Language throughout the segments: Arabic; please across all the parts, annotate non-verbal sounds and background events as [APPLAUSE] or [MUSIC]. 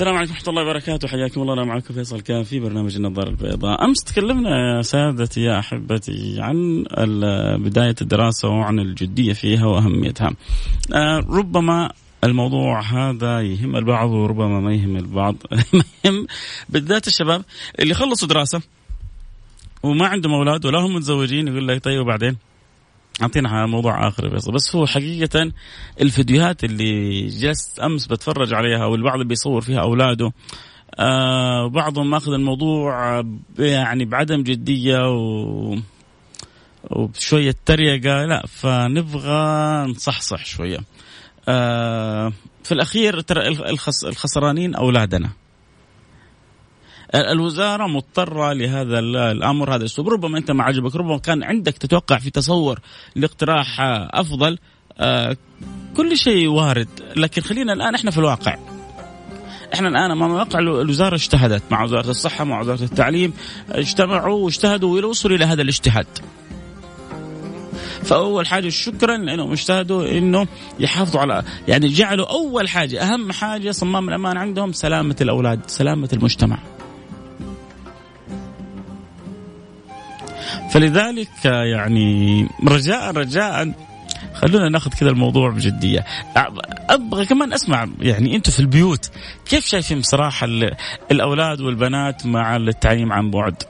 السلام عليكم ورحمة الله وبركاته. حياكم الله. أنا معكم فيصل كان في برنامج النظارة البيضاء. أمس تكلمنا يا سادتي يا أحبتي عن بداية الدراسة وعن الجدية فيها وأهميتها. آه ربما الموضوع هذا يهم البعض وربما ما يهم البعض. [LAUGHS] يهم بالذات الشباب اللي خلصوا دراسة وما عندهم أولاد ولا هم متزوجين يقول لك طيب وبعدين؟ أعطينا موضوع آخر بس بس هو حقيقة الفيديوهات اللي جلست أمس بتفرج عليها والبعض بيصور فيها أولاده آه بعضهم ماخذ الموضوع يعني بعدم جدية و وبشويه تريقة. لا فنبغى نصحصح شوية. آه في الأخير ترى الخس الخسرانين أولادنا. الوزارة مضطرة لهذا الأمر هذا الأسلوب. ربما أنت ما عجبك ربما كان عندك تتوقع في تصور لاقتراح أفضل آه، كل شيء وارد. لكن خلينا الآن إحنا في الواقع. إحنا الآن أمام واقع الوزارة اجتهدت مع وزارة الصحة مع وزارة التعليم. اجتمعوا واجتهدوا ويوصلوا إلى هذا الاجتهاد. فأول حاجة شكرا لأنهم اجتهدوا إنه يحافظوا على يعني جعلوا أول حاجة أهم حاجة صمام الأمان عندهم سلامة الأولاد سلامة المجتمع. فلذلك يعني رجاء رجاء خلونا ناخذ كذا الموضوع بجدية. أبغى كمان أسمع يعني أنتم في البيوت كيف شايفين بصراحة الأولاد والبنات مع التعليم عن بعد؟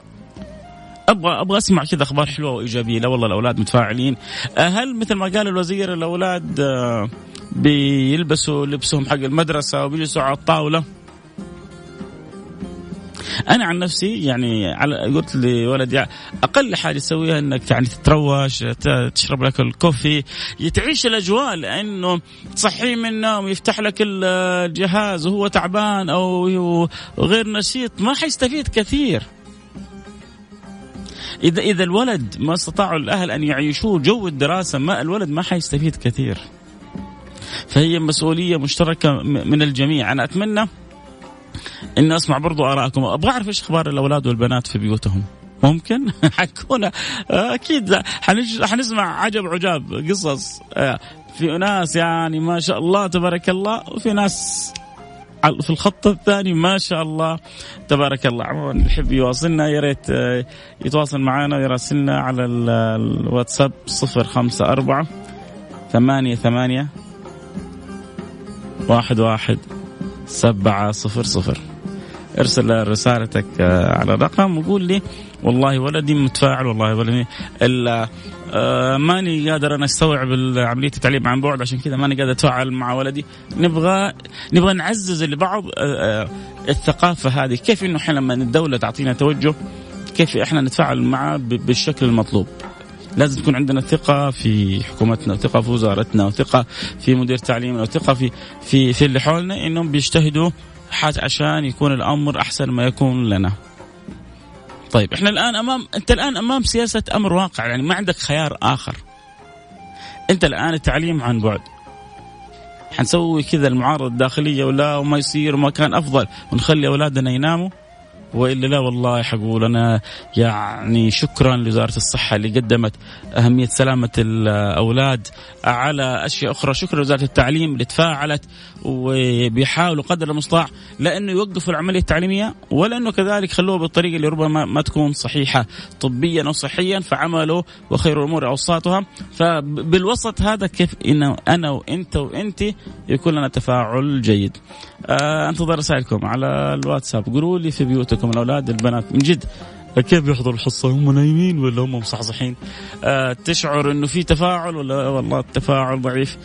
أبغى أبغى أسمع كذا أخبار حلوة وإيجابية. لا والله الأولاد متفاعلين. هل مثل ما قال الوزير الأولاد آه، بيلبسوا لبسهم حق المدرسة وبيجلسوا على الطاولة؟ أنا عن نفسي يعني على قلت لولدي أقل حاجة تسويها إنك يعني تتروش تشرب لك الكوفي تعيش الأجواء لأنه تصحيه من النوم يفتح لك الجهاز وهو تعبان أو غير نشيط ما حيستفيد كثير. اذا إذا الولد ما استطاعوا الأهل أن يعيشوه جو الدراسة ما الولد ما حيستفيد كثير. فهي مسؤولية مشتركة من الجميع. أنا أتمنى إني أسمع برضو ارائكم أبغى أعرف إيش أخبار الأولاد والبنات في بيوتهم. ممكن؟ [LAUGHS] حكونا. أكيد حنسمع عجب عجاب قصص. في ناس يعني ما شاء الله تبارك الله وفي ناس في الخط الثاني ما شاء الله تبارك الله. عموما اللي يواصلنا يا ريت يتواصل معنا يراسلنا على الواتساب صفر خمسة أربعة ثمانية ثمانية واحد واحد سبعة صفر صفر. ارسل رسالتك آه، على الرقم وقول لي والله ولدي متفاعل والله ولدي آه، ماني قادر أنا أستوعب عملية التعليم عن بعد عشان كذا ماني قادر أتفاعل مع ولدي. نبغى نبغى نعزز لبعض آه، الثقافة هذه. كيف إنه إحنا لما الدولة تعطينا توجه كيف إحنا نتفاعل معه بالشكل المطلوب؟ لازم تكون عندنا ثقة في حكومتنا وثقة في وزارتنا وثقة في مدير تعليمنا وثقة في في في اللي حولنا إنهم بيجتهدوا عشان يكون الأمر أحسن ما يكون لنا. طيب إحنا الآن أمام أنت الآن أمام سياسة أمر واقع يعني ما عندك خيار آخر. أنت الآن التعليم عن بعد. حنسوي كذا المعارضه الداخلية ولا وما يصير وما كان أفضل ونخلي أولادنا يناموا وإلا لا والله حقول أنا يعني شكرا لوزارة الصحة اللي قدمت أهمية سلامة الأولاد على أشياء أخرى. شكرا لوزارة التعليم اللي تفاعلت وبيحاولوا قدر المستطاع لأنه يوقفوا العملية التعليمية ولا أنه كذلك خلوها بالطريقة اللي ربما ما تكون صحيحة طبيا أو صحيا فعملوا وخير الأمور أوساطها. فبالوسط هذا كيف انه أنا وإنت وانت يكون لنا تفاعل جيد. آه أنتظر رسائلكم على الواتساب. قولوا لي في بيوتكم. الأولاد البنات من جد. كيف يحضروا الحصة؟ هم نايمين ولا هم مصحصحين؟ آه تشعر إنه في تفاعل ولا والله التفاعل ضعيف؟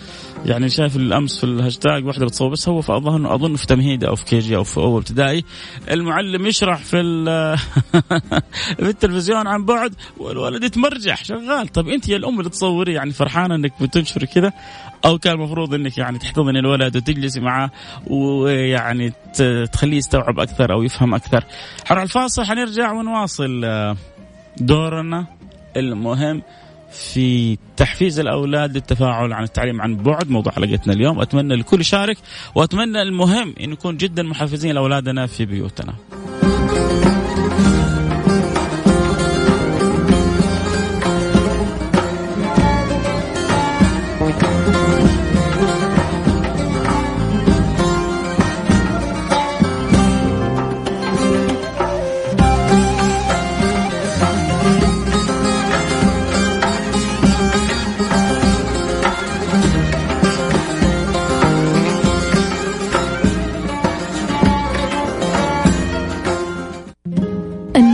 يعني شايف الأمس في الهاشتاج واحدة بتصور بس هو اظن أظن في تمهيد أو في KG أو في أول ابتدائي. المعلم يشرح في [LAUGHS] في التلفزيون عن بعد والولد يتمرجح شغال. طب أنت يا الأم اللي تصوري يعني فرحانة إنك بتنشري كذا أو كان المفروض إنك يعني تحتضني الولد وتجلسي معاه ويعني تخليه يستوعب أكثر أو يفهم أكثر. حنروح الفاصل حنرجع ونواصل دورنا المهم في تحفيز الأولاد للتفاعل عن التعليم عن بعد موضوع حلقتنا اليوم أتمنى الكل يشارك وأتمنى المهم إن نكون جدا محفزين لأولادنا في بيوتنا.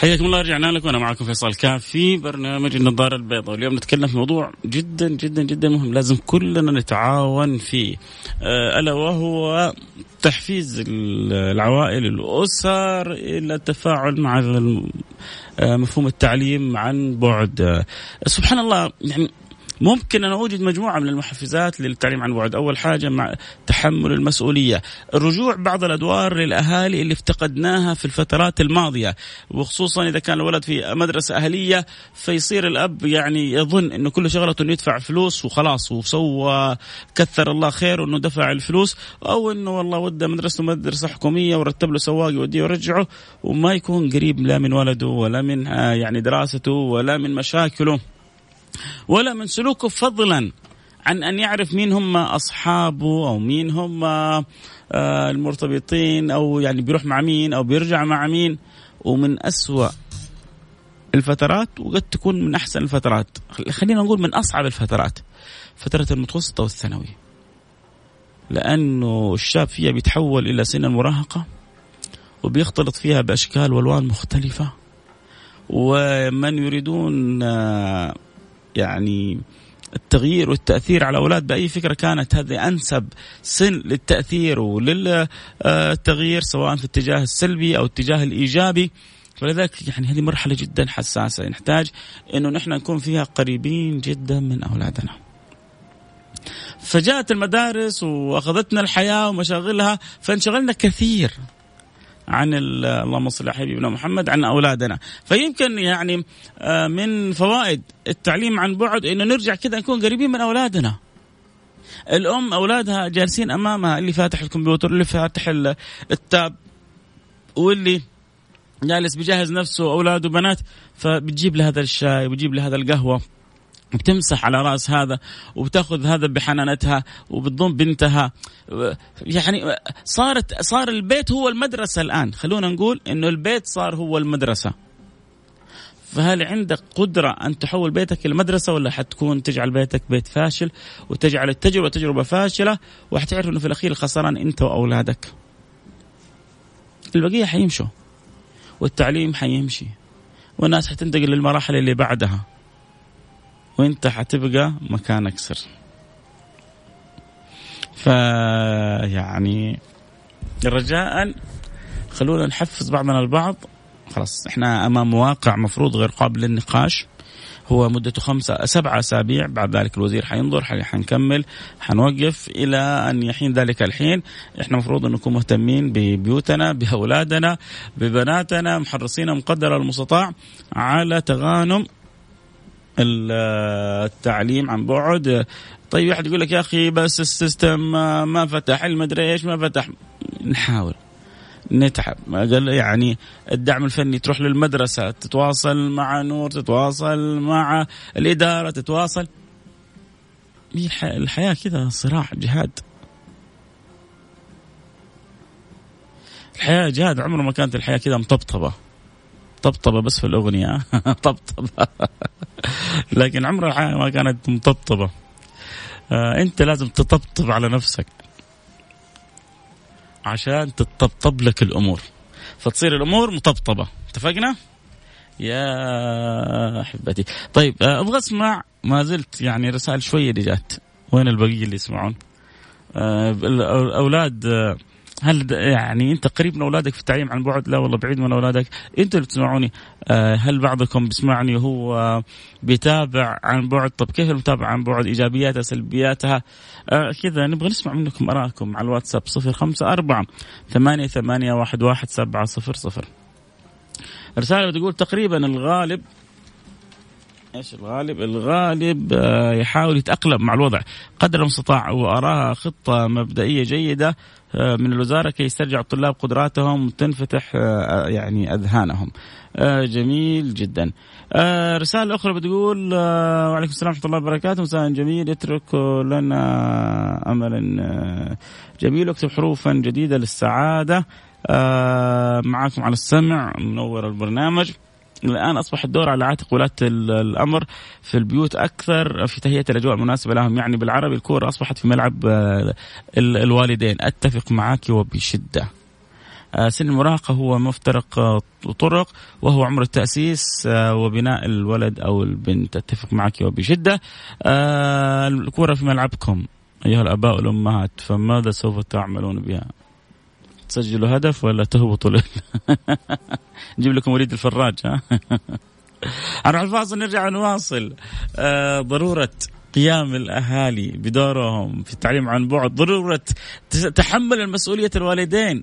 حياكم الله رجعنا لكم. وأنا معكم فيصل كاف في برنامج النظارة البيضاء. واليوم نتكلم في موضوع جدا جدا جدا مهم. لازم كلنا نتعاون فيه. آه، ألا وهو تحفيز العوائل الأسر إلى التفاعل مع آه، مفهوم التعليم عن بعد. آه، سبحان الله يعني ممكن أن أوجد مجموعة من المحفزات للتعليم عن بعد. أول حاجة مع تحمل المسؤولية. الرجوع بعض الأدوار للأهالي اللي افتقدناها في الفترات الماضية وخصوصا إذا كان الولد في مدرسة أهلية فيصير الأب يعني يظن أنه كل شغلته أنه يدفع فلوس وخلاص وسوى كثر الله خير أنه دفع الفلوس أو أنه والله ودى مدرسة مدرسة حكومية ورتب له سواق يوديه ويرجعه وما يكون قريب لا من ولده ولا من آه، يعني دراسته ولا من مشاكله. ولا من سلوكه فضلا عن أن يعرف مين هم أصحابه أو مين هم آه، المرتبطين أو يعني بيروح مع مين أو بيرجع مع مين. ومن أسوأ الفترات وقد تكون من أحسن الفترات. خلينا نقول من أصعب الفترات فترة المتوسطة والثانوي لأنه الشاب فيها بيتحول إلى سن المراهقه وبيختلط فيها بأشكال وألوان مختلفة. ومن يريدون آه، يعني التغيير والتأثير على الأولاد بأي فكرة كانت هذه أنسب سن للتأثير وللتغيير سواء في الاتجاه السلبي أو الاتجاه الإيجابي ولذلك يعني هذه مرحلة جدا حساسة نحتاج إنه نحن نكون فيها قريبين جدا من أولادنا. فجاءت المدارس وأخذتنا الحياة ومشاغلها فانشغلنا كثير عن اللهم صل على حبيبنا محمد عن أولادنا. فيمكن يعني آه، من فوائد التعليم عن بعد إنه نرجع كذا نكون قريبين من أولادنا. الأم أولادها جالسين أمامها اللي فاتح الكمبيوتر اللي فاتح التاب واللي جالس بيجهز نفسه أولاده وبنات فبتجيب له هذا الشاي وبتجيب له هذا القهوة. بتمسح على رأس هذا وبتأخذ هذا بحنانتها وبتضم بنتها. يعني صارت صار البيت هو المدرسة الآن. خلونا نقول إنه البيت صار هو المدرسة. فهل عندك قدرة أن تحول بيتك إلى مدرسة ولا حتكون تجعل بيتك بيت فاشل وتجعل التجربة تجربة فاشلة وحتعرف أنه في الأخير الخسران أنت وأولادك؟ البقية حيمشوا والتعليم حيمشي والناس حتنتقل للمراحل اللي بعدها. وانت حتبقى مكانك سر فيعني رجاء خلونا نحفز بعضنا البعض. خلاص إحنا أمام واقع مفروض غير قابل للنقاش. هو مدته خمسة سبعة أسابيع. بعد ذلك الوزير حينظر حنكمل حنوقف إلى أن يحين ذلك الحين. إحنا مفروض أن نكون مهتمين ببيوتنا بأولادنا ببناتنا محرصين مقدر المستطاع على تغانم التعليم عن بعد. طيب واحد يقول لك يا أخي بس السيستم ما فتح المدري إيش ما فتح. نحاول نتعب. قال يعني الدعم الفني تروح للمدرسة تتواصل مع نور تتواصل مع الإدارة تتواصل. الحياة كذا صراع جهاد. الحياة جهاد. عمره ما كانت الحياة كذا مطبطبة. طبطبة بس في الأغنية. [LAUGHS] طبطبة. لكن عمر الحياة ما كانت مطبطبة. آه أنت لازم تطبطب على نفسك عشان تطبطب لك الأمور. فتصير الأمور مطبطبة. اتفقنا؟ يا أحبتي. طيب آه، أبغى أسمع ما زلت يعني رسائل شوية اللي جات. وين البقية اللي يسمعون؟ آه، الأولاد آه، هل يعني انت قريب من أولادك في التعليم عن بعد؟ لا والله بعيد من أولادك، أنتوا اللي بتسمعوني آه، هل بعضكم بيسمعني وهو بيتابع عن بعد؟ طب كيف المتابعة عن بعد؟ إيجابياتها سلبياتها؟ آه، كذا نبغى نسمع منكم آرائكم على الواتساب 054 8 8 واحد واحد سبعة صفر صفر. رسالة بتقول تقريبا الغالب إيش الغالب؟ الغالب آه، يحاول يتأقلم مع الوضع قدر المستطاع وأراها خطة مبدئية جيدة من الوزارة كي يسترجع الطلاب قدراتهم وتنفتح آه، يعني أذهانهم. جميل جدا. رسالة أخرى بتقول وعليكم السلام ورحمة الله وبركاته مساء جميل يترك لنا املا جميل واكتب حروفا جديدة للسعادة معاكم على السمع منور البرنامج. الآن أصبح الدور على عاتق ولاة الأمر في البيوت أكثر في تهيئة الأجواء المناسبة لهم يعني بالعربي الكورة أصبحت في ملعب آه، الوالدين. أتفق معك وبشده آه، سن المراهقة هو مفترق آه، طرق وهو عمر التأسيس وبناء الولد أو البنت. أتفق معك وبشدة الكورة في ملعبكم أيها الآباء والأمهات فماذا سوف تعملون بها؟ تسجلوا هدف ولا تهبطوا [LAUGHS] نجيب لكم وليد الفراج ها؟ [LAUGHS] نروح الفاصل نرجع نواصل. آه ضرورة قيام الأهالي بدورهم في التعليم عن بعد ضرورة تحمل المسؤولية الوالدين.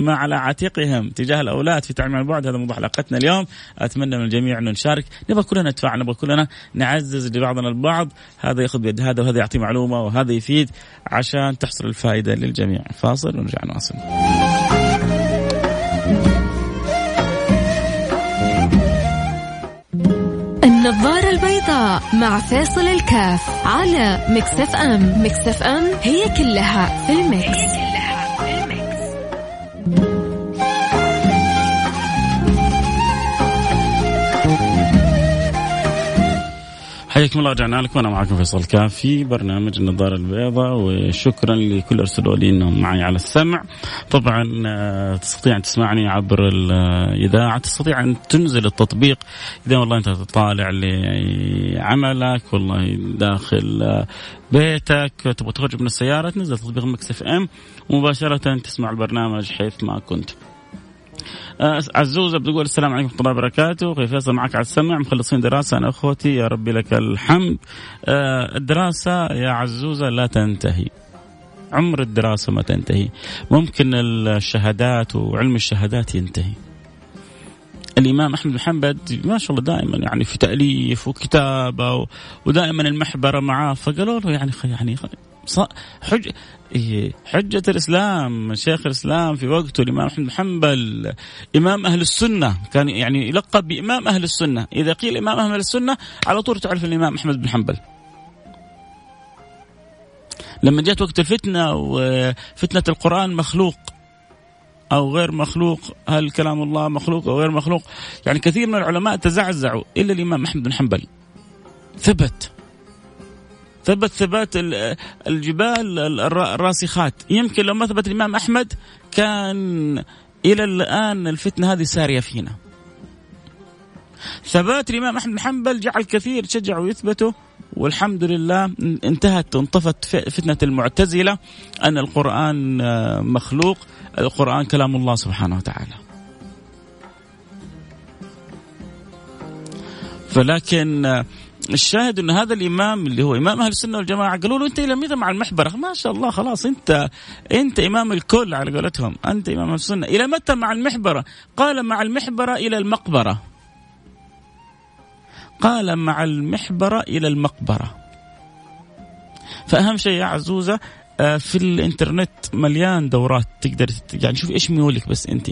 ما على عاتقهم تجاه الأولاد في تعليم عن بعد هذا موضوع حلقتنا اليوم. أتمنى من الجميع انه نشارك. نبغى كلنا نتفاعل نبغى كلنا نعزز لبعضنا البعض. هذا ياخذ بيد هذا وهذا يعطي معلومة وهذا يفيد عشان تحصل الفائدة للجميع. فاصل ونرجع نواصل. النظارة البيضاء مع فيصل كافي على Mix FM. Mix FM هي كلها في ال Mix, حياكم الله رجعنا لكم. وأنا معكم فيصل كافي برنامج النظارة البيضاء وشكرا لكل ارسلوا لي انهم معي على السمع. طبعا آه، تستطيع أن تسمعني عبر الاذاعه تستطيع أن تنزل التطبيق. إذا والله أنت طالع لعملك والله داخل آه، بيتك تبغى تخرج من السيارة تنزل تطبيق Mix FM. مباشره تسمع البرنامج حيث ما كنت. آه، عزوزه بتقول السلام عليكم ورحمة الله وبركاته. أخوي فيصل معك على السمع. مخلصين دراسة. أنا أخوتي يا ربي لك الحمد. آه، الدراسة يا عزوزة لا تنتهي. عمر الدراسة ما تنتهي. ممكن الشهادات وعلم الشهادات ينتهي. الإمام أحمد بن حنبل ما شاء الله دائما يعني في تأليف وكتابة ودائما المحبرة معاه. فقالوا له يعني يعني حج إيه، حجة الإسلام شيخ الإسلام في وقته الإمام أحمد بن حنبل إمام أهل السنة. كان يعني يلقب بإمام أهل السنة. إذا قيل إمام أهل السنة على طول تعرف الإمام أحمد بن حنبل. لما جاءت وقت الفتنة وفتنة القرآن مخلوق أو غير مخلوق هل كلام الله مخلوق أو غير مخلوق؟ يعني كثير من العلماء تزعزعوا إلا الإمام أحمد بن حنبل. ثبت. ثبت ثبات الجبال الراسخات. يمكن لو ما ثبت الإمام أحمد كان إلى الآن الفتنة هذه سارية فينا. ثبات الإمام أحمد بن حنبل جعل كثير شجعوا ويثبتوا والحمد لله انتهت وانطفت فتنة المعتزلة أن القرآن مخلوق. القرآن كلام الله سبحانه وتعالى. فلكن الشاهد إن هذا الإمام اللي هو إمام أهل السنة والجماعة قالوا له أنت إلى متى مع المحبرة؟ ما شاء الله خلاص أنت أنت إمام الكل على قولتهم، أنت إمام أهل السنة، إلى متى مع المحبرة؟ قال مع المحبرة إلى المقبرة. قال مع المحبرة إلى المقبرة فأهم شيء يا عزوزة آه، في الانترنت مليان دورات تقدر يعني شوف إيش ميولك بس أنت.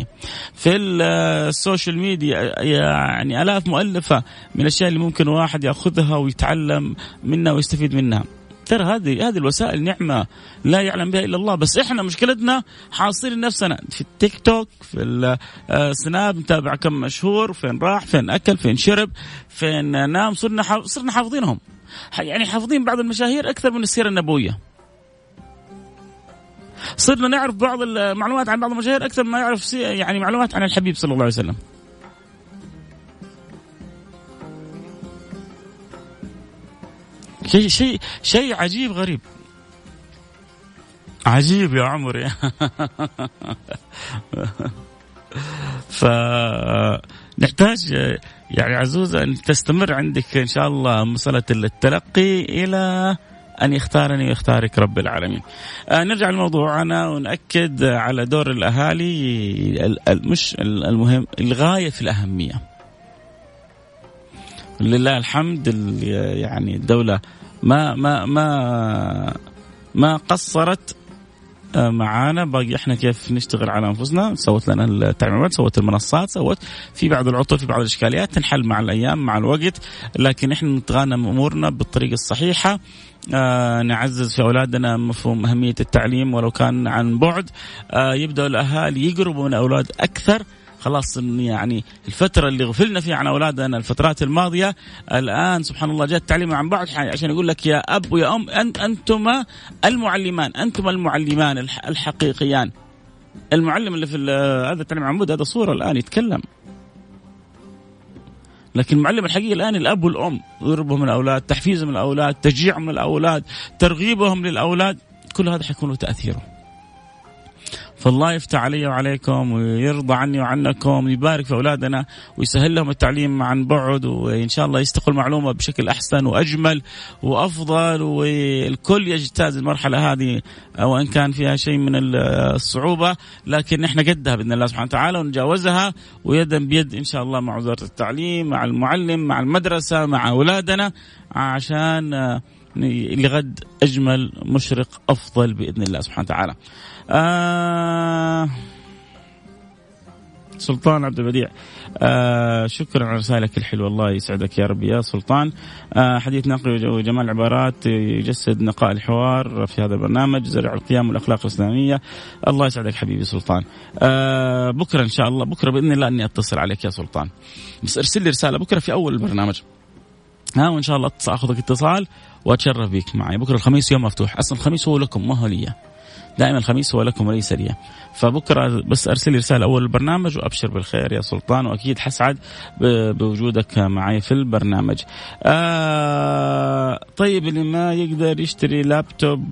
في ال social media يعني آلاف مؤلفة من الأشياء اللي ممكن واحد يأخذها ويتعلم منها ويستفيد منها. ترى هذه هذه الوسائل نعمة لا يعلم بها إلا الله بس إحنا مشكلتنا حاصرين نفسنا في التيك توك في السناب آه، نتابع كم مشهور فين راح فين أكل فين شرب فين نام صرنا صرنا حافظينهم. يعني حافظين بعض المشاهير أكثر من السيرة النبوية. صرنا نعرف بعض المعلومات عن بعض المشاهير أكثر ما يعرف يعني معلومات عن الحبيب صلى الله عليه وسلم. شيء شيء شيء عجيب غريب. عجيب يا عمري. [LAUGHS] فنحتاج يعني عزوزة أن تستمر عندك إن شاء الله مسألة التلقي إلى أن يختارني ويختارك رب العالمين. آه نرجع لموضوعنا ونأكد على دور الأهالي مش المهم الغاية في الأهمية. لله الحمد يعني الدولة ما ما ما ما قصرت معانا. باقي إحنا كيف نشتغل على أنفسنا؟ سوت لنا التعليمات سوت المنصات سوت في بعض العطل في بعض الإشكاليات تنحل مع الأيام مع الوقت. لكن إحنا نتغنم أمورنا بالطريقة الصحيحة. آه نعزز في أولادنا مفهوم أهمية التعليم ولو كان عن بعد. آه يبداوا الأهالي يقربوا من الاولاد أكثر. خلاص يعني الفترة اللي غفلنا فيها عن أولادنا الفترات الماضية الآن سبحان الله جاء التعليم عن بعد عشان يقول لك يا أب ويا أم أنتما المعلمان أنتما المعلمان الحقيقيان. المعلم اللي في هذا التعليم عن بعد هذا صورة الآن يتكلم. لكن المعلم الحقيقي الآن الأب والأم ضربهم الاولاد تحفيزهم الاولاد تشجيعهم الاولاد ترغيبهم للأولاد كل هذا حيكون له تأثيره. فالله يفتح علي وعليكم ويرضى عني وعنكم ويبارك في أولادنا ويسهل لهم التعليم عن بعد وإن شاء الله يستقوا المعلومه بشكل أحسن وأجمل وأفضل والكل يجتاز المرحلة هذه وان كان فيها شيء من الصعوبة لكن إحنا قدها بإذن الله سبحانه وتعالى ونجاوزها ويدا بيد إن شاء الله مع وزارة التعليم مع المعلم مع المدرسة مع أولادنا عشان لغد أجمل مشرق أفضل بإذن الله سبحانه وتعالى. آه سلطان عبد البديع آه شكرا على رسالك الحلوة الله يسعدك يا رب يا سلطان. آه حديث نقي وجمال العبارات يجسد نقاء الحوار في هذا البرنامج زرع القيام والأخلاق الإسلامية. الله يسعدك حبيبي سلطان. آه بكرة إن شاء الله بكرة بإذن الله أني أتصل عليك يا سلطان. بس ارسل لي رسالة بكرة في أول البرنامج. ها وإن شاء الله أخذك اتصال وأتشرف بك معي. بكرة الخميس يوم مفتوح. أصلا الخميس هو لكم ما هو لي. دائما الخميس هو لكم وليس لي. فبكرة بس أرسل لي رسالة أول البرنامج وأبشر بالخير يا سلطان وأكيد حسعد بوجودك معي في البرنامج. آه طيب اللي ما يقدر يشتري لابتوب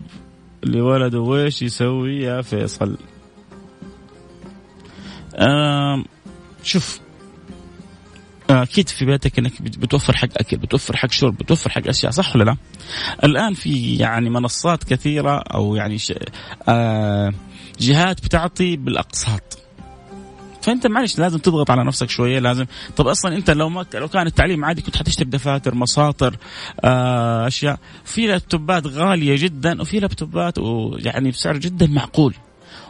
لولده ويش يسوي يا فيصل؟ آه شوف أكيد في بيتك إنك بتوفر حق أكل بتوفر حق شرب بتوفر حق أشياء صح ولا لا؟ الآن في يعني منصات كثيرة أو يعني آه جهات بتعطي بالأقساط. فأنت معلش لازم تضغط على نفسك شوية لازم طب أصلا أنت لو ما لو كان التعليم عادي كنت حتشتري دفاتر مساطر آه أشياء. في لابتوبات غالية جدا وفي لابتوبات يعني بسعر جدا معقول.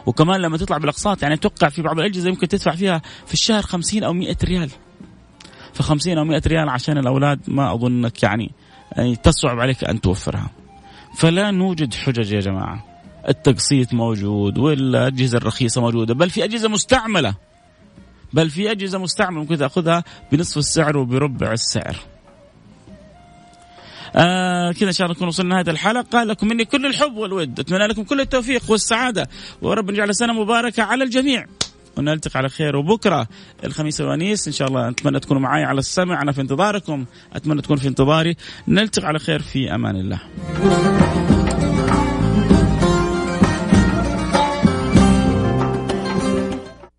وكمان لما تطلع بالأقساط يعني توقع في بعض الأجهزة يمكن تدفع فيها في الشهر 50 أو 100 ريال. ف 50 أو 100 ريال عشان الأولاد ما أظنك يعني, يعني تصعب عليك أن توفرها. فلا نوجد حجج يا جماعة. التقسيط موجود والأجهزة الرخيصة موجودة بل في أجهزة مستعملة بل في أجهزة مستعملة ممكن تأخذها بنصف السعر وبربع السعر. آه كذا إن شاء الله نكون وصلنا لنهايه الحلقة لكم مني كل الحب والود أتمنى لكم كل التوفيق والسعادة ورب نجعل سنه مباركة على الجميع ونلتقي على خير وبكرة الخميس الونيس إن شاء الله أتمنى تكونوا معي على السمع. أنا في انتظاركم. أتمنى تكونوا في انتظاري. نلتقي على خير. في أمان الله.